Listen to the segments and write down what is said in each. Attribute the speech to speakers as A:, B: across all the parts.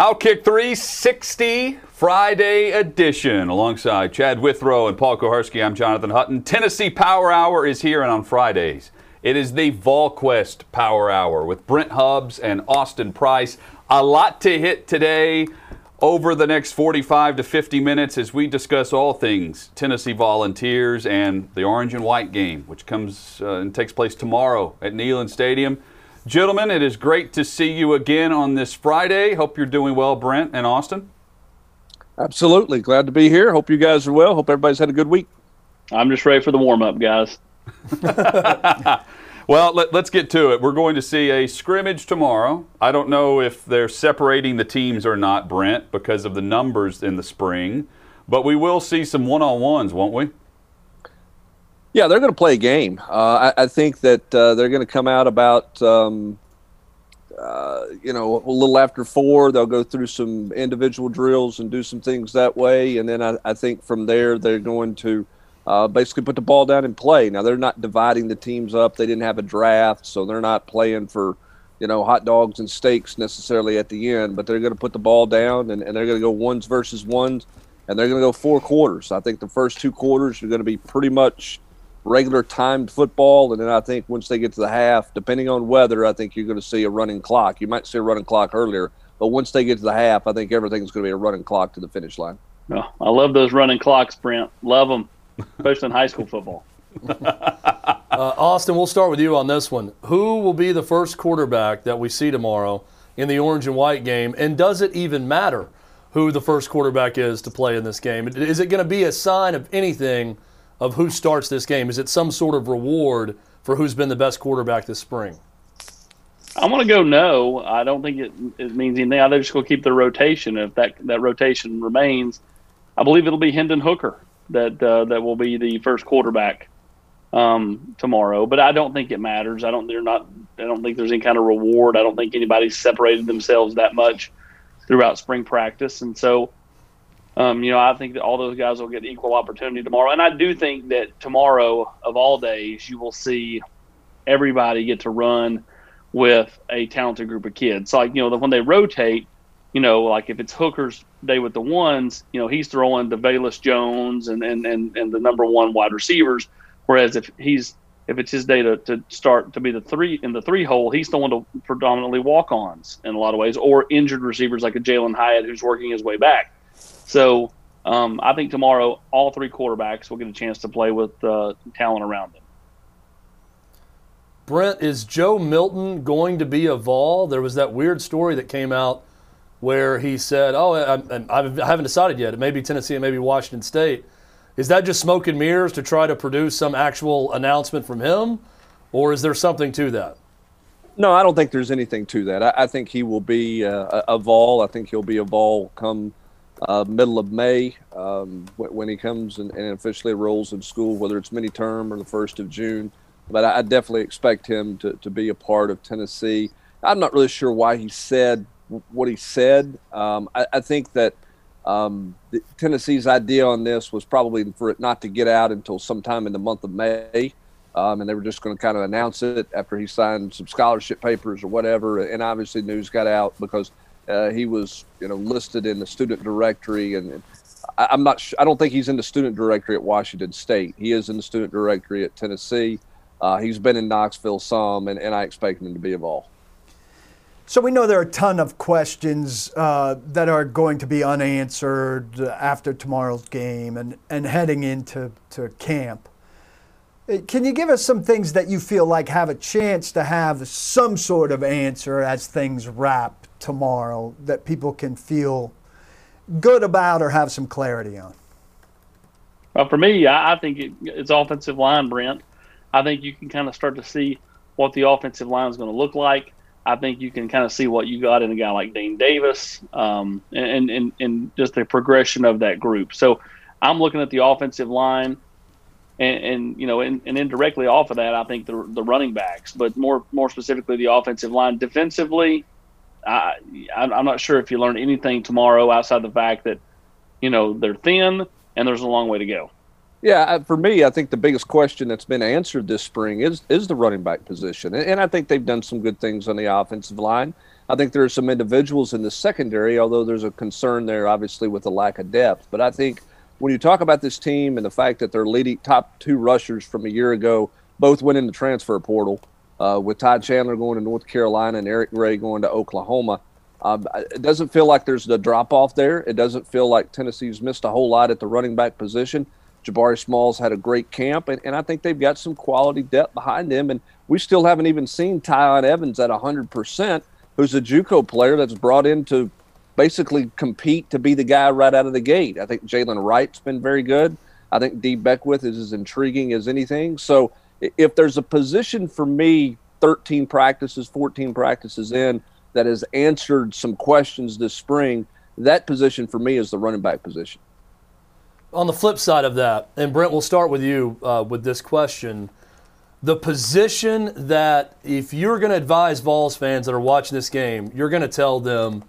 A: Outkick 360 Friday edition. Alongside Chad Withrow and Paul Kuharsky, I'm Jonathan Hutton. Tennessee Power Hour is here, and on Fridays, it is the VolQuest Power Hour with Brent Hubbs and Austin Price. A lot to hit today over the next 45 to 50 minutes as we discuss all things Tennessee Volunteers and the Orange and White game, which comes uh, and takes place tomorrow at Neyland Stadium. Gentlemen, it is great to see you again on this Friday. Hope you're doing well, Brent and Austin.
B: Absolutely. Glad to be here. Hope you guys are well. Hope everybody's had a good week.
C: I'm just ready for the warm up, guys.
A: well, let, us get to it. We're going to see a scrimmage tomorrow. I don't know if they're separating the teams or not, Brent, because of the numbers in the spring, but we will see some one on ones, won't we?
B: Yeah, they're going to play a game. Uh, I, I, think that uh, they're going to come out about, um, uh, you know, a little after four. They'll go through some individual drills and do some things that way. And then I, I think from there, they're going to uh, basically put the ball down and play. Now, they're not dividing the teams up. They didn't have a draft, so they're not playing for, you know, hot dogs and steaks necessarily at the end, but they're going to put the ball down and, and they're going to go ones versus ones. And they're going to go four quarters. I think the first two quarters are going to be pretty much – regular timed football, and then I think once they get to the half, depending on weather, I think you're going to see a running clock. You might see a running clock earlier, but once they get to the half, I think everything's going to be a running clock to the finish line.
C: Oh, I love those running clocks, Brent. Love them, especially in high school football.
D: uh, Austin, we'll start with you on this one. Who will be the first quarterback that we see tomorrow in the orange and white game, and does it even matter who the first quarterback is to play in this game? Is it going to be a sign of anything? Of who starts this game? Is it some sort of reward for who's been the best quarterback this spring?
C: I'm going to go no. I don't think it, it means anything. They're just going to keep the rotation. If that that rotation remains, I believe it'll be Hendon Hooker that uh, that will be the first quarterback um, tomorrow. But I don't think it matters. I don't. They're not. I don't think there's any kind of reward. I don't think anybody's separated themselves that much throughout spring practice, and so um, you know, I think that all those guys will get equal opportunity tomorrow. And I do think that tomorrow, of all days, you will see everybody get to run with a talented group of kids. Like, you know, when they rotate, you know, like if it's Hooker's day with the ones, you know, he's throwing the Velus Jones and, and, and, and the number one wide receivers. Whereas if he's if it's his day to, to start to be the three in the three hole, he's throwing to predominantly walk ons in a lot of ways, or injured receivers like a Jalin Hyatt who's working his way back. So um, I think tomorrow all three quarterbacks will get a chance to play with uh, talent around them.
D: Brent, is Joe Milton going to be a Vol? There was that weird story that came out where he said, "Oh, I, I haven't decided yet. It may be Tennessee, it may be Washington State." Is that just smoke and mirrors to try to produce some actual announcement from him, or is there something to that?
B: No, I don't think there's anything to that. I, I think he will be uh, a, a Vol. I think he'll be a Vol come uh, middle of May um, when he comes and, and, officially rolls in school, whether it's mini term or the first of June. But I, I, definitely expect him to, to be a part of Tennessee. I'm not really sure why he said what he said. Um, I, I, think that um, Tennessee's idea on this was probably for it not to get out until sometime in the month of May. Um, and they were just going to kind of announce it after he signed some scholarship papers or whatever. And obviously, news got out because uh, he was, you know, listed in the student directory, and I, am not. Sh- I don't think he's in the student directory at Washington State. He is in the student directory at Tennessee. Uh, he's been in Knoxville some, and, and I expect him to be involved.
E: So we know there are a ton of questions uh, that are going to be unanswered after tomorrow's game and, and heading into to camp. Can you give us some things that you feel like have a chance to have some sort of answer as things wrap tomorrow that people can feel good about or have some clarity on?
C: Well, for me, I, I think it, it's offensive line, Brent. I think you can kind of start to see what the offensive line is going to look like. I think you can kind of see what you got in a guy like Dean Davis, um, and, and and just the progression of that group. So I'm looking at the offensive line, and, and you know, and, and, indirectly off of that, I think the the running backs, but more more specifically the offensive line. Defensively, I, I'm not sure if you learn anything tomorrow outside the fact that you know they're thin and there's a long way to go.
B: Yeah, uh, for me, I think the biggest question that's been answered this spring is is the running back position, and I think they've done some good things on the offensive line. I think there are some individuals in the secondary, although there's a concern there, obviously, with the lack of depth. But I think when you talk about this team and the fact that their leading top two rushers from a year ago both went in the transfer portal, uh, with Todd Chandler going to North Carolina and Eric Gray going to Oklahoma, um, it doesn't feel like there's a drop off there. It doesn't feel like Tennessee's missed a whole lot at the running back position. Jabari Smalls had a great camp, and, and I think they've got some quality depth behind them. And we still haven't even seen Tiyon Evans at 100%, who's a Juco player that's brought in to basically compete to be the guy right out of the gate. I think Jaylen Wright's been very good. I think Dee Beckwith is as intriguing as anything. So if there's a position for me, 13 practices, 14 practices in, that has answered some questions this spring, that position for me is the running back position
D: on the flip side of that, and Brent, we'll start with you uh, with this question. The position that, if you're going to advise Vols fans that are watching this game, you're going to tell them,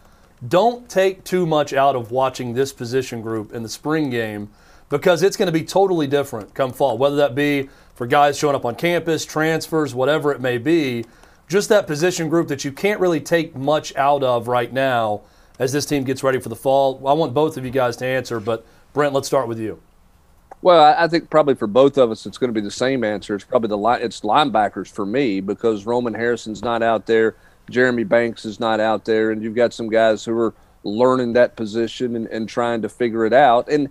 D: don't take too much out of watching this position group in the spring game because it's going to be totally different come fall, whether that be for guys showing up on campus, transfers, whatever it may be. Just that position group that you can't really take much out of right now as this team gets ready for the fall. I want both of you guys to answer, but Brent, let's start with you.
B: Well, I think probably for both of us, it's going to be the same answer. It's probably the line. It's linebackers for me because Roman Harrison's not out there, Jeremy Banks is not out there, and you've got some guys who are learning that position and, and trying to figure it out. And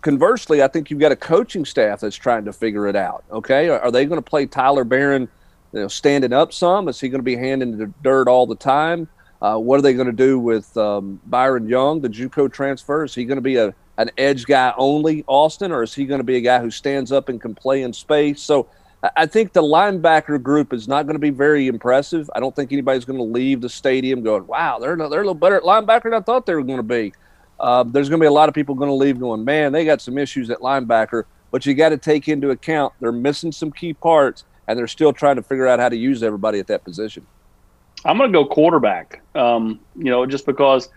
B: conversely, I think you've got a coaching staff that's trying to figure it out. Okay, are, are they going to play Tyler Baron, you know, standing up some? Is he going to be handing the dirt all the time? Uh, what are they going to do with um, Byron Young, the JUCO transfer? Is he going to be a an edge guy only, Austin, or is he going to be a guy who stands up and can play in space? So I think the linebacker group is not going to be very impressive. I don't think anybody's going to leave the stadium going, "Wow, they're they're a little better at linebacker than I thought they were going to be." Uh, there's going to be a lot of people going to leave going, "Man, they got some issues at linebacker." But you got to take into account they're missing some key parts, and they're still trying to figure out how to use everybody at that position.
C: I'm going to go quarterback. Um, you know, just because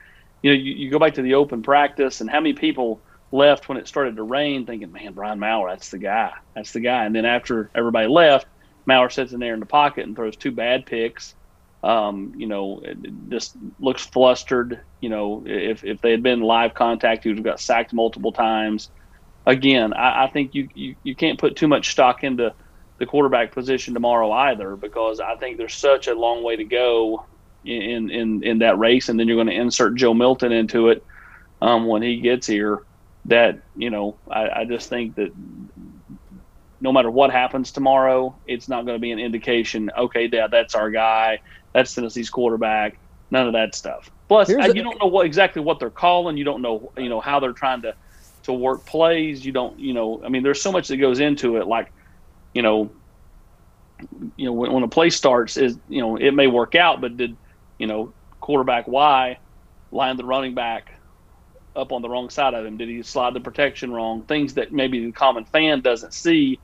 C: you know, you, you go back to the open practice and how many people left when it started to rain thinking, man, Brian Maurer, that's the guy. That's the guy. And then after everybody left, Maurer sits in there in the pocket and throws two bad picks. Um, you know, just looks flustered. You know, if, if they had been live contact, he would have got sacked multiple times. Again, I, I think you, you, you can't put too much stock into the quarterback position tomorrow either because I think there's such a long way to go in in in that race, and then you're going to insert Joe Milton into it um, when he gets here. That you know, I, I just think that no matter what happens tomorrow, it's not going to be an indication. Okay, yeah, that's our guy. That's Tennessee's quarterback. None of that stuff. Plus, you don't know what exactly what they're calling. You don't know, you know, how they're trying to to work plays. You don't, you know, I mean, there's so much that goes into it. Like, you know, you know, when, when a play starts, is you know, it may work out, but did you know, quarterback Y line the running back up on the wrong side of him? Did he slide the protection wrong? Things that maybe the common fan doesn't see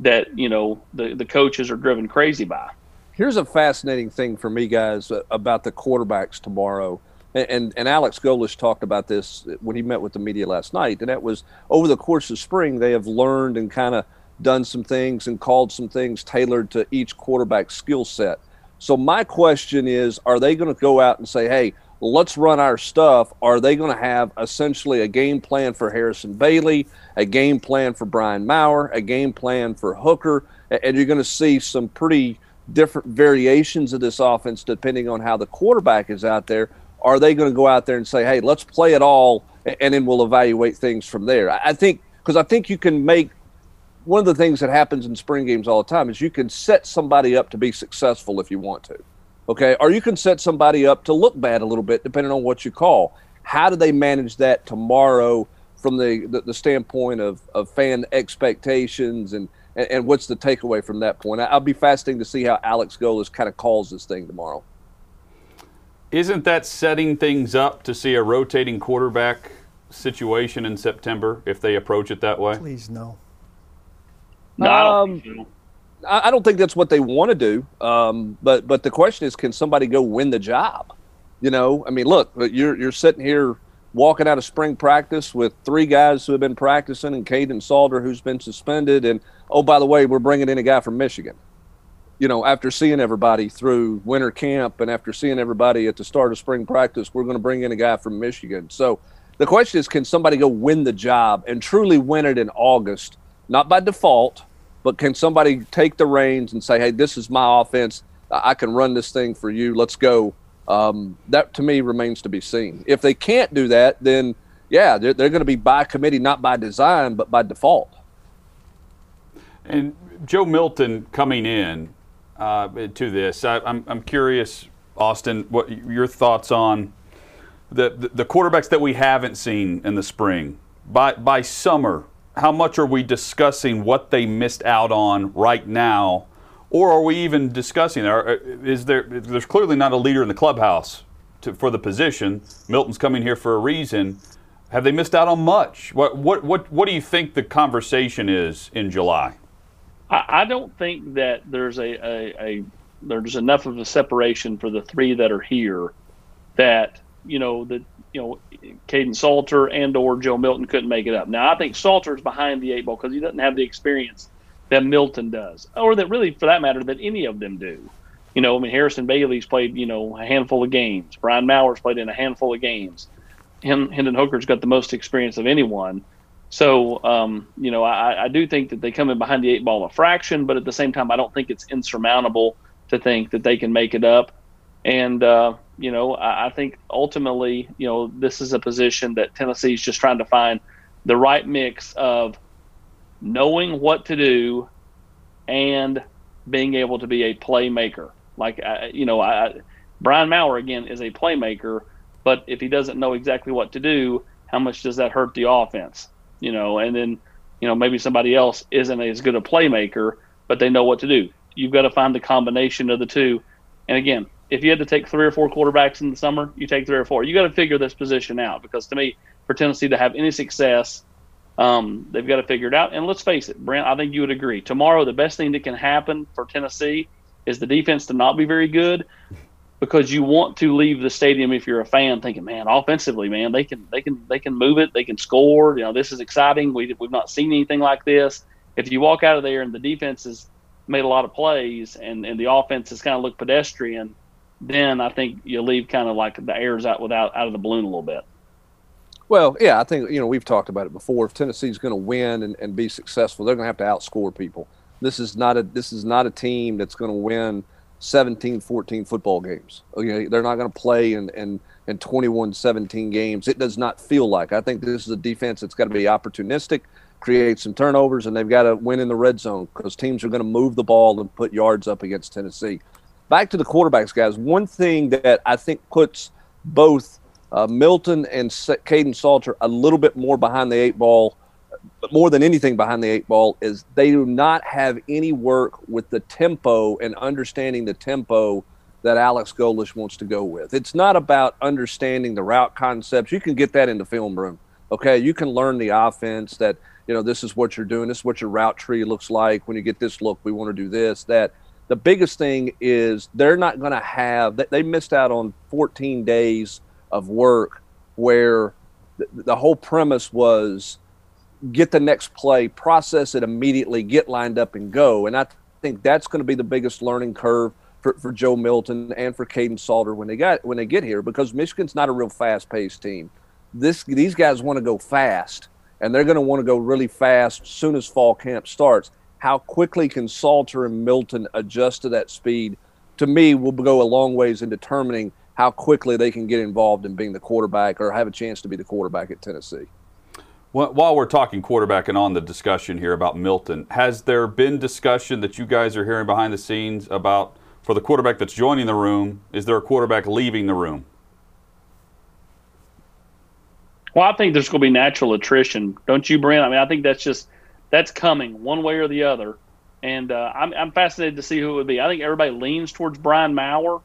C: that, you know, the, the coaches are driven crazy by.
B: Here's a fascinating thing for me, guys, about the quarterbacks tomorrow. And, and, and Alex Golesh talked about this when he met with the media last night. And that was over the course of spring, they have learned and kind of done some things and called some things tailored to each quarterback skill set. So my question is, are they going to go out and say, "Hey, let's run our stuff"? Are they going to have essentially a game plan for Harrison Bailey, a game plan for Brian Maurer, a game plan for Hooker, and you're going to see some pretty different variations of this offense depending on how the quarterback is out there. Are they going to go out there and say, "Hey, let's play it all," and then we'll evaluate things from there? I think because I think you can make one of the things that happens in spring games all the time is you can set somebody up to be successful if you want to. Okay. Or you can set somebody up to look bad a little bit, depending on what you call. How do they manage that tomorrow from the, the, the standpoint of, of fan expectations and, and, and what's the takeaway from that point. I'll be fascinating to see how Alex Golesh kind of calls this thing tomorrow.
A: Isn't that setting things up to see a rotating quarterback situation in September if they approach it that way?
E: Please no.
C: No, I don't
B: Um,
C: think so.
B: I don't think that's what they want to do. Um, but but the question is, can somebody go win the job? You know, I mean, look, you're you're sitting here walking out of spring practice with three guys who have been practicing, and Kaidon Salter who's been suspended, and oh by the way, we're bringing in a guy from Michigan. You know, after seeing everybody through winter camp and after seeing everybody at the start of spring practice, we're going to bring in a guy from Michigan. So the question is, can somebody go win the job and truly win it in August? Not by default, but can somebody take the reins and say, "Hey, this is my offense. I can run this thing for you. Let's go." Um, that to me remains to be seen. If they can't do that, then yeah, they're, they're going to be by committee, not by design, but by default.
A: And Joe Milton coming in uh, to this, I, I'm, I'm curious, Austin, what your thoughts on the, the the quarterbacks that we haven't seen in the spring by by summer. How much are we discussing what they missed out on right now, or are we even discussing? Are, uh, is there? There's clearly not a leader in the clubhouse to, for the position. Milton's coming here for a reason. Have they missed out on much? What what what what do you think the conversation is in July?
C: I, I don't think that there's a, a, a there's enough of a separation for the three that are here that you know that you know Kaidon Salter and or Joe Milton couldn't make it up. Now I think Salter's behind the eight ball because he doesn't have the experience that Milton does, or that really, for that matter, that any of them do. You know, I mean Harrison Bailey's played you know a handful of games. Brian Maurer's played in a handful of games. Hen- Hendon Hooker's got the most experience of anyone. So, um, you know, I, I do think that they come in behind the eight ball a fraction, but at the same time, I don't think it's insurmountable to think that they can make it up. And, uh, you know, I, I think ultimately, you know, this is a position that Tennessee's just trying to find the right mix of knowing what to do and being able to be a playmaker. Like, I, you know, I, Brian Maurer, again, is a playmaker, but if he doesn't know exactly what to do, how much does that hurt the offense? you know, and then, you know, maybe somebody else isn't as good a playmaker, but they know what to do. You've got to find the combination of the two. And again, if you had to take three or four quarterbacks in the summer, you take three or four. You got to figure this position out because to me, for Tennessee to have any success, um, they've got to figure it out. And let's face it, Brent, I think you would agree. Tomorrow, the best thing that can happen for Tennessee is the defense to not be very good because you want to leave the stadium if you're a fan thinking, man, offensively, man, they can they can they can move it, they can score. You know, this is exciting. We we've not seen anything like this. If you walk out of there and the defense has made a lot of plays and and the offense has kind of looked pedestrian, then I think you leave kind of like the air's out without out of the balloon a little bit.
B: Well, yeah, I think you know we've talked about it before. If Tennessee's going to win and, and be successful, they're going to have to outscore people. This is not a this is not a team that's going to win 17, 14 football games. Okay, they're not going to play in, in, in 21, 17 games. It does not feel like. I think this is a defense that's got to be opportunistic, create some turnovers, and they've got to win in the red zone because teams are going to move the ball and put yards up against Tennessee. Back to the quarterbacks, guys. One thing that I think puts both uh, Milton and Kaidon Salter a little bit more behind the eight ball but more than anything behind the eight ball is they do not have any work with the tempo and understanding the tempo that Alex Golesh wants to go with. It's not about understanding the route concepts. You can get that in the film room. Okay, you can learn the offense that you know this is what you're doing. This is what your route tree looks like. When you get this look, we want to do this. That the biggest thing is they're not going to have. They missed out on 14 days of work where the, the whole premise was get the next play, process it immediately, get lined up and go. And I think that's going to be the biggest learning curve for, for Joe Milton and for Kaidon Salter when they got when they get here because Michigan's not a real fast paced team. This these guys want to go fast and they're going to want to go really fast as soon as fall camp starts. How quickly can Salter and Milton adjust to that speed? To me, will go a long ways in determining how quickly they can get involved in being the quarterback or have a chance to be the quarterback at Tennessee.
A: While we're talking quarterback and on the discussion here about Milton, has there been discussion that you guys are hearing behind the scenes about for the quarterback that's joining the room? Is there a quarterback leaving the room?
C: Well, I think there's going to be natural attrition, don't you, Brent? I mean, I think that's just that's coming one way or the other. and uh, I'm, I'm fascinated to see who it would be. I think everybody leans towards Brian Maurer,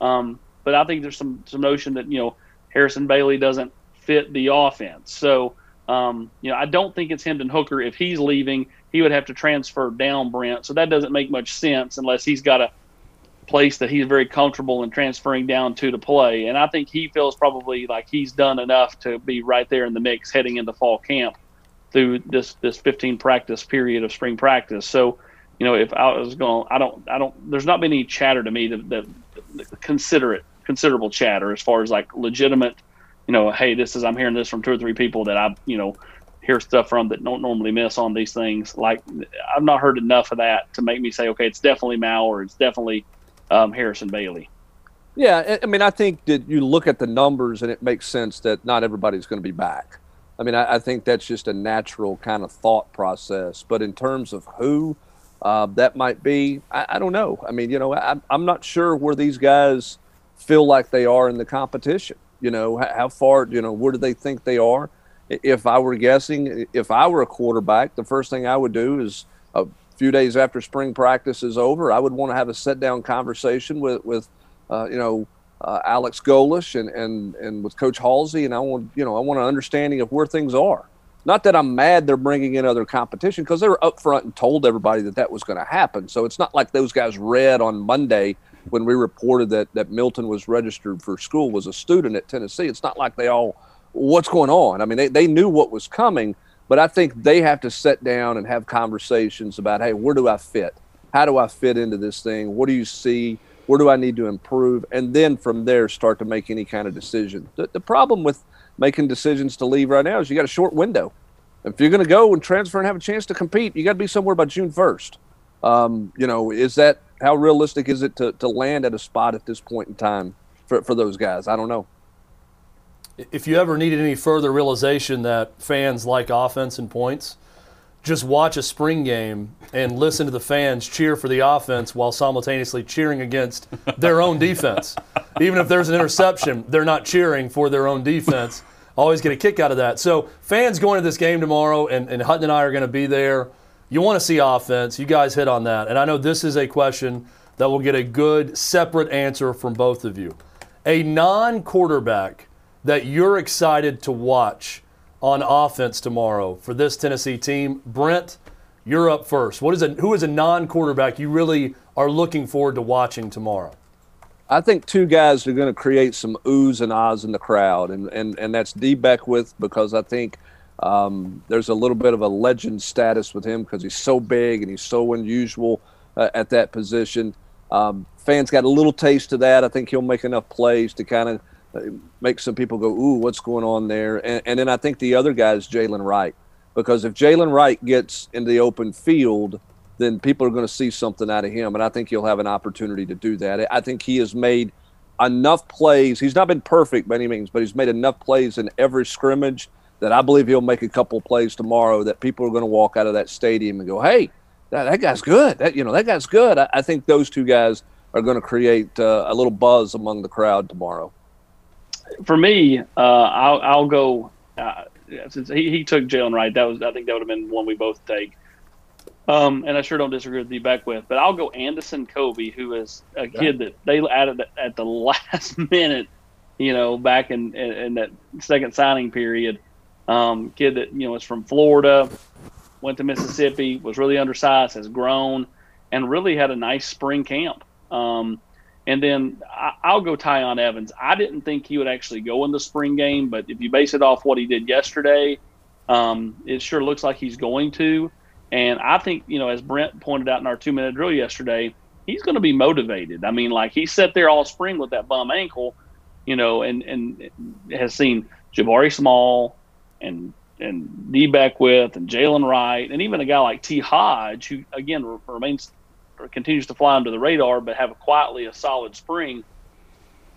C: um, but I think there's some some notion that you know Harrison Bailey doesn't fit the offense. So um, you know I don't think it's Hendon Hooker. If he's leaving, he would have to transfer down Brent. So that doesn't make much sense unless he's got a place that he's very comfortable in transferring down to to play. And I think he feels probably like he's done enough to be right there in the mix heading into fall camp through this this 15 practice period of spring practice. So, you know, if I was going, I don't, I don't. There's not been any chatter to me that, that, that consider it considerable chatter as far as like legitimate. You know, hey, this is I'm hearing this from two or three people that I, you know, hear stuff from that don't normally miss on these things. Like I've not heard enough of that to make me say, okay, it's definitely Maurer, it's definitely um, Harrison Bailey.
B: Yeah, I mean, I think that you look at the numbers and it makes sense that not everybody's going to be back. I mean, I, I, think that's just a natural kind of thought process. But in terms of who uh, that might be, I, I, don't know. I mean, you know, I, am not sure where these guys feel like they are in the competition. You know, how, how far, you know, where do they think they are? If I were guessing, if I were a quarterback, the first thing I would do is a few days after spring practice is over, I would want to have a sit down conversation with, with uh, you know, uh, Alex Golesh and, and, and with Coach Halzle, and I want you know I want an understanding of where things are. Not that I'm mad they're bringing in other competition because they were upfront and told everybody that that was going to happen. So it's not like those guys read on Monday when we reported that that Milton was registered for school was a student at Tennessee. It's not like they all what's going on. I mean, they, they knew what was coming, but I think they have to sit down and have conversations about, hey, where do I fit? How do I fit into this thing? What do you see? Where do I need to improve? And then from there, start to make any kind of decision. The, the problem with making decisions to leave right now is you got a short window. If you're going to go and transfer and have a chance to compete, you got to be somewhere by June 1st. Um, you know, is that how realistic is it to, to land at a spot at this point in time for, for those guys? I don't know.
D: If you ever needed any further realization that fans like offense and points, just watch a spring game and listen to the fans cheer for the offense while simultaneously cheering against their own defense. Even if there's an interception, they're not cheering for their own defense. Always get a kick out of that. So, fans going to this game tomorrow, and, and Hutton and I are going to be there. You want to see offense. You guys hit on that. And I know this is a question that will get a good, separate answer from both of you. A non quarterback that you're excited to watch on offense tomorrow for this Tennessee team. Brent, you're up first. What is a who is a non-quarterback you really are looking forward to watching tomorrow?
B: I think two guys are going to create some oohs and ahs in the crowd, and and and that's Dee Beckwith because I think um, there's a little bit of a legend status with him because he's so big and he's so unusual uh, at that position. Um, fans got a little taste of that. I think he'll make enough plays to kind of make some people go, "Ooh, what's going on there?" And, and then I think the other guy is Jaylen Wright, because if Jaylen Wright gets into the open field, then people are going to see something out of him, and I think he'll have an opportunity to do that. I think he has made enough plays. He's not been perfect by any means, but he's made enough plays in every scrimmage that I believe he'll make a couple plays tomorrow that people are going to walk out of that stadium and go, "Hey, that, that guy's good. That you know, that guy's good." I, I think those two guys are going to create uh, a little buzz among the crowd tomorrow
C: for me, uh, I'll, I'll go. Uh, since he, he took Jaylen Wright, that was I think that would have been one we both take. Um, and I sure don't disagree with you Beckwith, but I'll go Andison Coby, who is a kid that they added at the last minute, you know, back in, in, in that second signing period. Um, kid that you know is from Florida, went to Mississippi, was really undersized, has grown, and really had a nice spring camp. Um, and then I, will go Tiyon Evans. I didn't think he would actually go in the spring game, but if you base it off what he did yesterday, um, it sure looks like he's going to. And I think, you know, as Brent pointed out in our two minute drill yesterday, he's going to be motivated. I mean, like he sat there all spring with that bum ankle, you know, and, and has seen Jabari Small and and Dee Beckwith and Jaylen Wright and even a guy like T Hodge, who again remains continues to fly under the radar, but have a quietly a solid spring,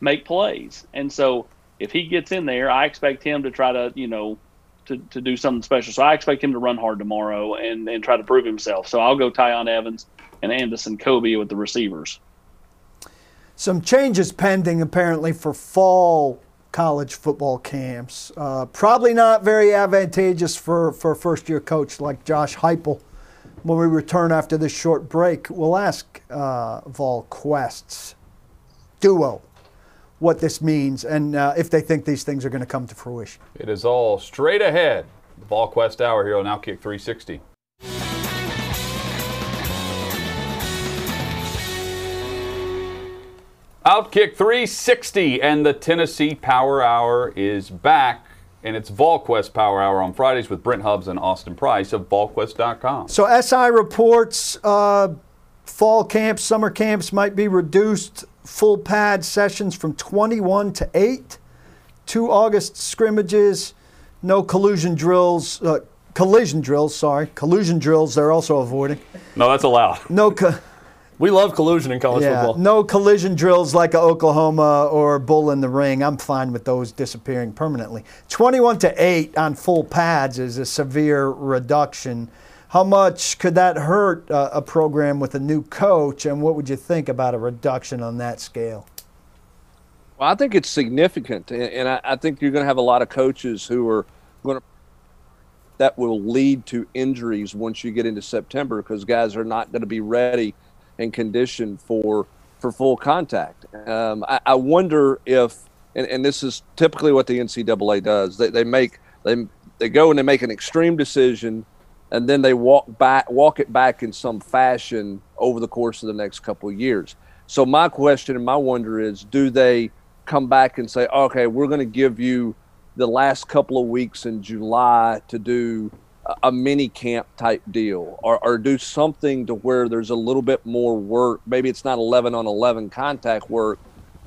C: make plays. And so if he gets in there, I expect him to try to, you know, to, to do something special. So I expect him to run hard tomorrow and, and try to prove himself. So I'll go Tiyon Evans and Andison Coby with the receivers.
E: Some changes pending apparently for fall college football camps. Uh, probably not very advantageous for, for a first year coach like Josh Heupel When we return after this short break, we'll ask uh, VolQuest's duo what this means and uh, if they think these things are going to come to fruition.
A: It is all straight ahead. The VolQuest Hour here on Outkick 360. Outkick 360 and the Tennessee Power Hour is back. And it's VolQuest Power Hour on Fridays with Brent Hubbs and Austin Price of VolQuest.com.
E: So SI reports uh, fall camps, summer camps might be reduced full pad sessions from 21 to 8, two August scrimmages, no collusion drills, uh, collision drills, sorry, collusion drills they're also avoiding.
A: No, that's allowed.
E: No co-
D: We love collusion in college
E: yeah,
D: football.
E: no collision drills like a Oklahoma or Bull in the Ring. I'm fine with those disappearing permanently. 21 to 8 on full pads is a severe reduction. How much could that hurt uh, a program with a new coach, and what would you think about a reduction on that scale?
B: Well, I think it's significant, and, and I, I think you're going to have a lot of coaches who are going to that will lead to injuries once you get into September because guys are not going to be ready and conditioned for for full contact. Um, I, I wonder if, and, and this is typically what the NCAA does. They, they make they they go and they make an extreme decision, and then they walk back walk it back in some fashion over the course of the next couple of years. So my question and my wonder is, do they come back and say, okay, we're going to give you the last couple of weeks in July to do a mini camp type deal or, or do something to where there's a little bit more work. Maybe it's not 11 on 11 contact work,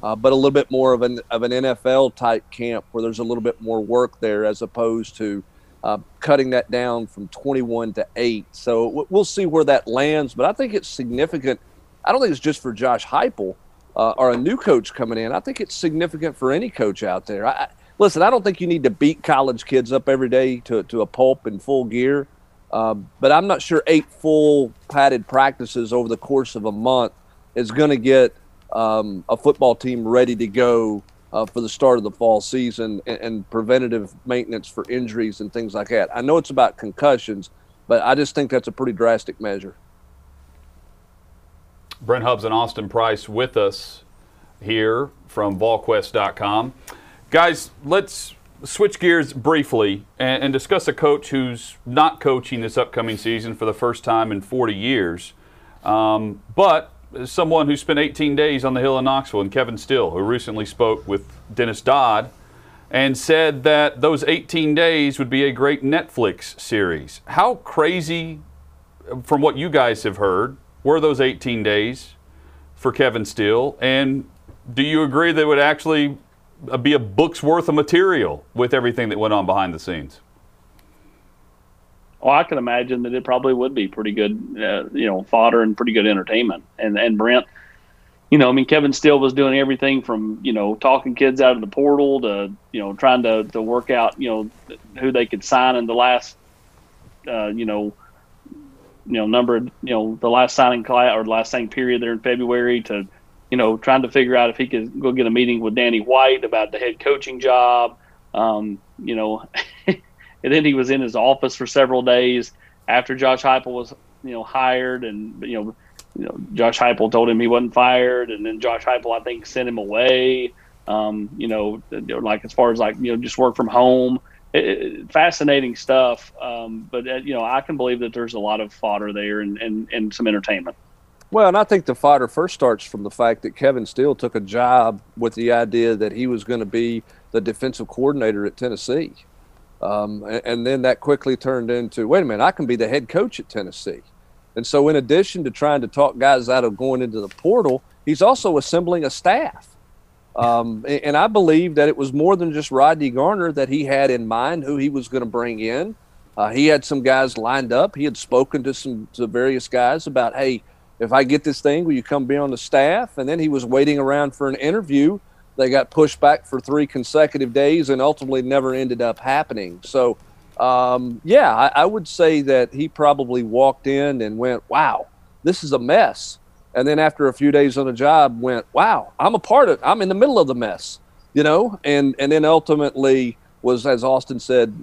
B: uh, but a little bit more of an, of an NFL type camp where there's a little bit more work there as opposed to uh, cutting that down from 21 to 8. So we'll see where that lands, but I think it's significant. I don't think it's just for Josh Heupel uh, or a new coach coming in. I think it's significant for any coach out there. I, listen, I don't think you need to beat college kids up every day to, to a pulp in full gear. Uh, but I'm not sure eight full padded practices over the course of a month is going to get um, a football team ready to go uh, for the start of the fall season and, and, preventative maintenance for injuries and things like that. I know it's about concussions, but I just think that's a pretty drastic measure.
A: Brent Hubbs and Austin Price with us here from VolQuest.com. Guys, let's switch gears briefly and, and, discuss a coach who's not coaching this upcoming season for the first time in 40 years, um, but someone who spent 18 days on the Hill in Knoxville, and Kevin Steele, who recently spoke with Dennis Dodd and said that those 18 days would be a great Netflix series. How crazy, from what you guys have heard, were those 18 days for Kevin Steele? And do you agree they would actually be a book's worth of material with everything that went on behind the scenes?
C: Well, I can imagine that it probably would be pretty good, uh, you know, fodder and pretty good entertainment. And and Brent, you know, I mean, Kevin Steele was doing everything from you know talking kids out of the portal to you know trying to to work out you know who they could sign in the last, uh, you know, you know number you know the last signing class or the last signing period there in February to you know, trying to figure out if he could go get a meeting with Danny White about the head coaching job. Um, you know, and then he was in his office for several days after Josh Heupel was, you know, hired, and you know, you know, Josh Heupel told him he wasn't fired, and then Josh Heupel, I think, sent him away. Um, you know, like as far as like you know, just work from home. It, it, fascinating stuff, um, but uh, you know, I can believe that there's a lot of fodder there and, and, and some entertainment.
B: Well, and I think the fodder first starts from the fact that Kevin Steele took a job with the idea that he was going to be the defensive coordinator at Tennessee. Um, and, and, then that quickly turned into wait a minute, I can be the head coach at Tennessee. And so, in addition to trying to talk guys out of going into the portal, he's also assembling a staff. Um, and, and I believe that it was more than just Rodney Garner that he had in mind who he was going to bring in. Uh, he had some guys lined up. He had spoken to some to various guys about, hey, if I get this thing, will you come be on the staff? And then he was waiting around for an interview. They got pushed back for three consecutive days and ultimately never ended up happening. So, um, yeah, I, I, would say that he probably walked in and went, wow, this is a mess. And then after a few days on the job, went, wow, I'm a part of I'm in the middle of the mess, you know? And, and then ultimately was, as Austin said,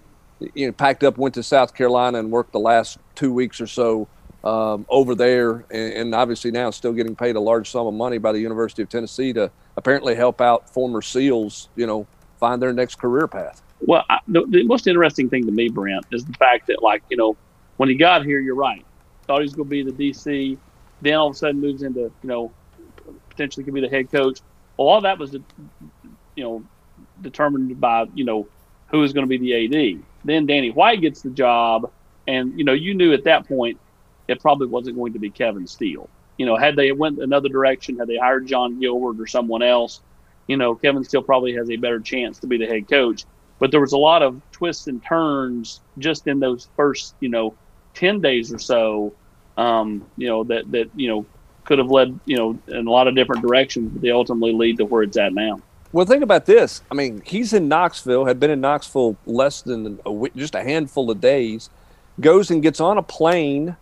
B: you know, packed up, went to South Carolina and worked the last two weeks or so um, over there, and, and, obviously now still getting paid a large sum of money by the University of Tennessee to apparently help out former SEALs, you know, find their next career path.
C: Well, I, the, the, most interesting thing to me, Brent, is the fact that, like, you know, when he got here, you're right. Thought he was going to be the DC, then all of a sudden moves into, you know, potentially could be the head coach. Well, all that was, you know, determined by, you know, who was going to be the AD. Then Danny White gets the job, and you know, you knew at that point it probably wasn't going to be Kevin Steele. You know, had they went another direction, had they hired John Gilbert or someone else, you know, Kevin Steele probably has a better chance to be the head coach. But there was a lot of twists and turns just in those first, you know, ten days or so, um, you know, that that you know could have led, you know, in a lot of different directions, but they ultimately lead to where it's at now.
B: Well, think about this. I mean, he's in Knoxville, had been in Knoxville less than a week, just a handful of days, goes and gets on a plane.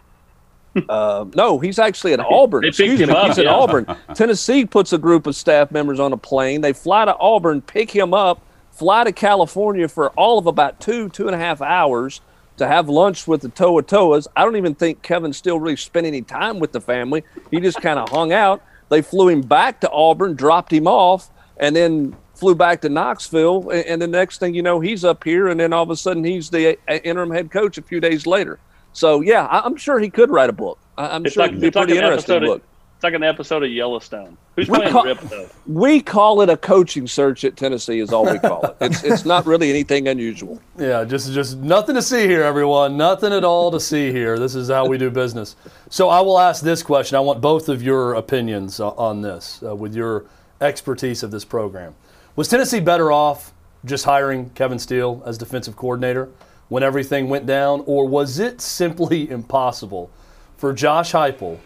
B: Uh, no, he's actually at Auburn. Excuse me, up, he's yeah. at Auburn. Tennessee puts a group of staff members on a plane. They fly to Auburn, pick him up, fly to California for all of about two, two and a half hours to have lunch with the To'oTo'os. I don't even think Kevin Steele really spent any time with the family. He just kind of hung out. They flew him back to Auburn, dropped him off, and then flew back to Knoxville, and, and the next thing you know, he's up here, and then all of a sudden he's the interim head coach a few days later. So yeah, I, am sure he could write a book. I, am sure like, it'd be a pretty like interesting book.
C: It's like an episode of Yellowstone. Who's we playing call, Rip though?
B: We call it a coaching search at Tennessee. Is all we call it. It's it's not really anything unusual.
D: Yeah, just just nothing to see here, everyone. Nothing at all to see here. This is how we do business. So I will ask this question. I want both of your opinions on this uh, with your expertise of this program. Was Tennessee better off just hiring Kevin Steele as defensive coordinator when everything went down, or was it simply impossible for Josh Heupel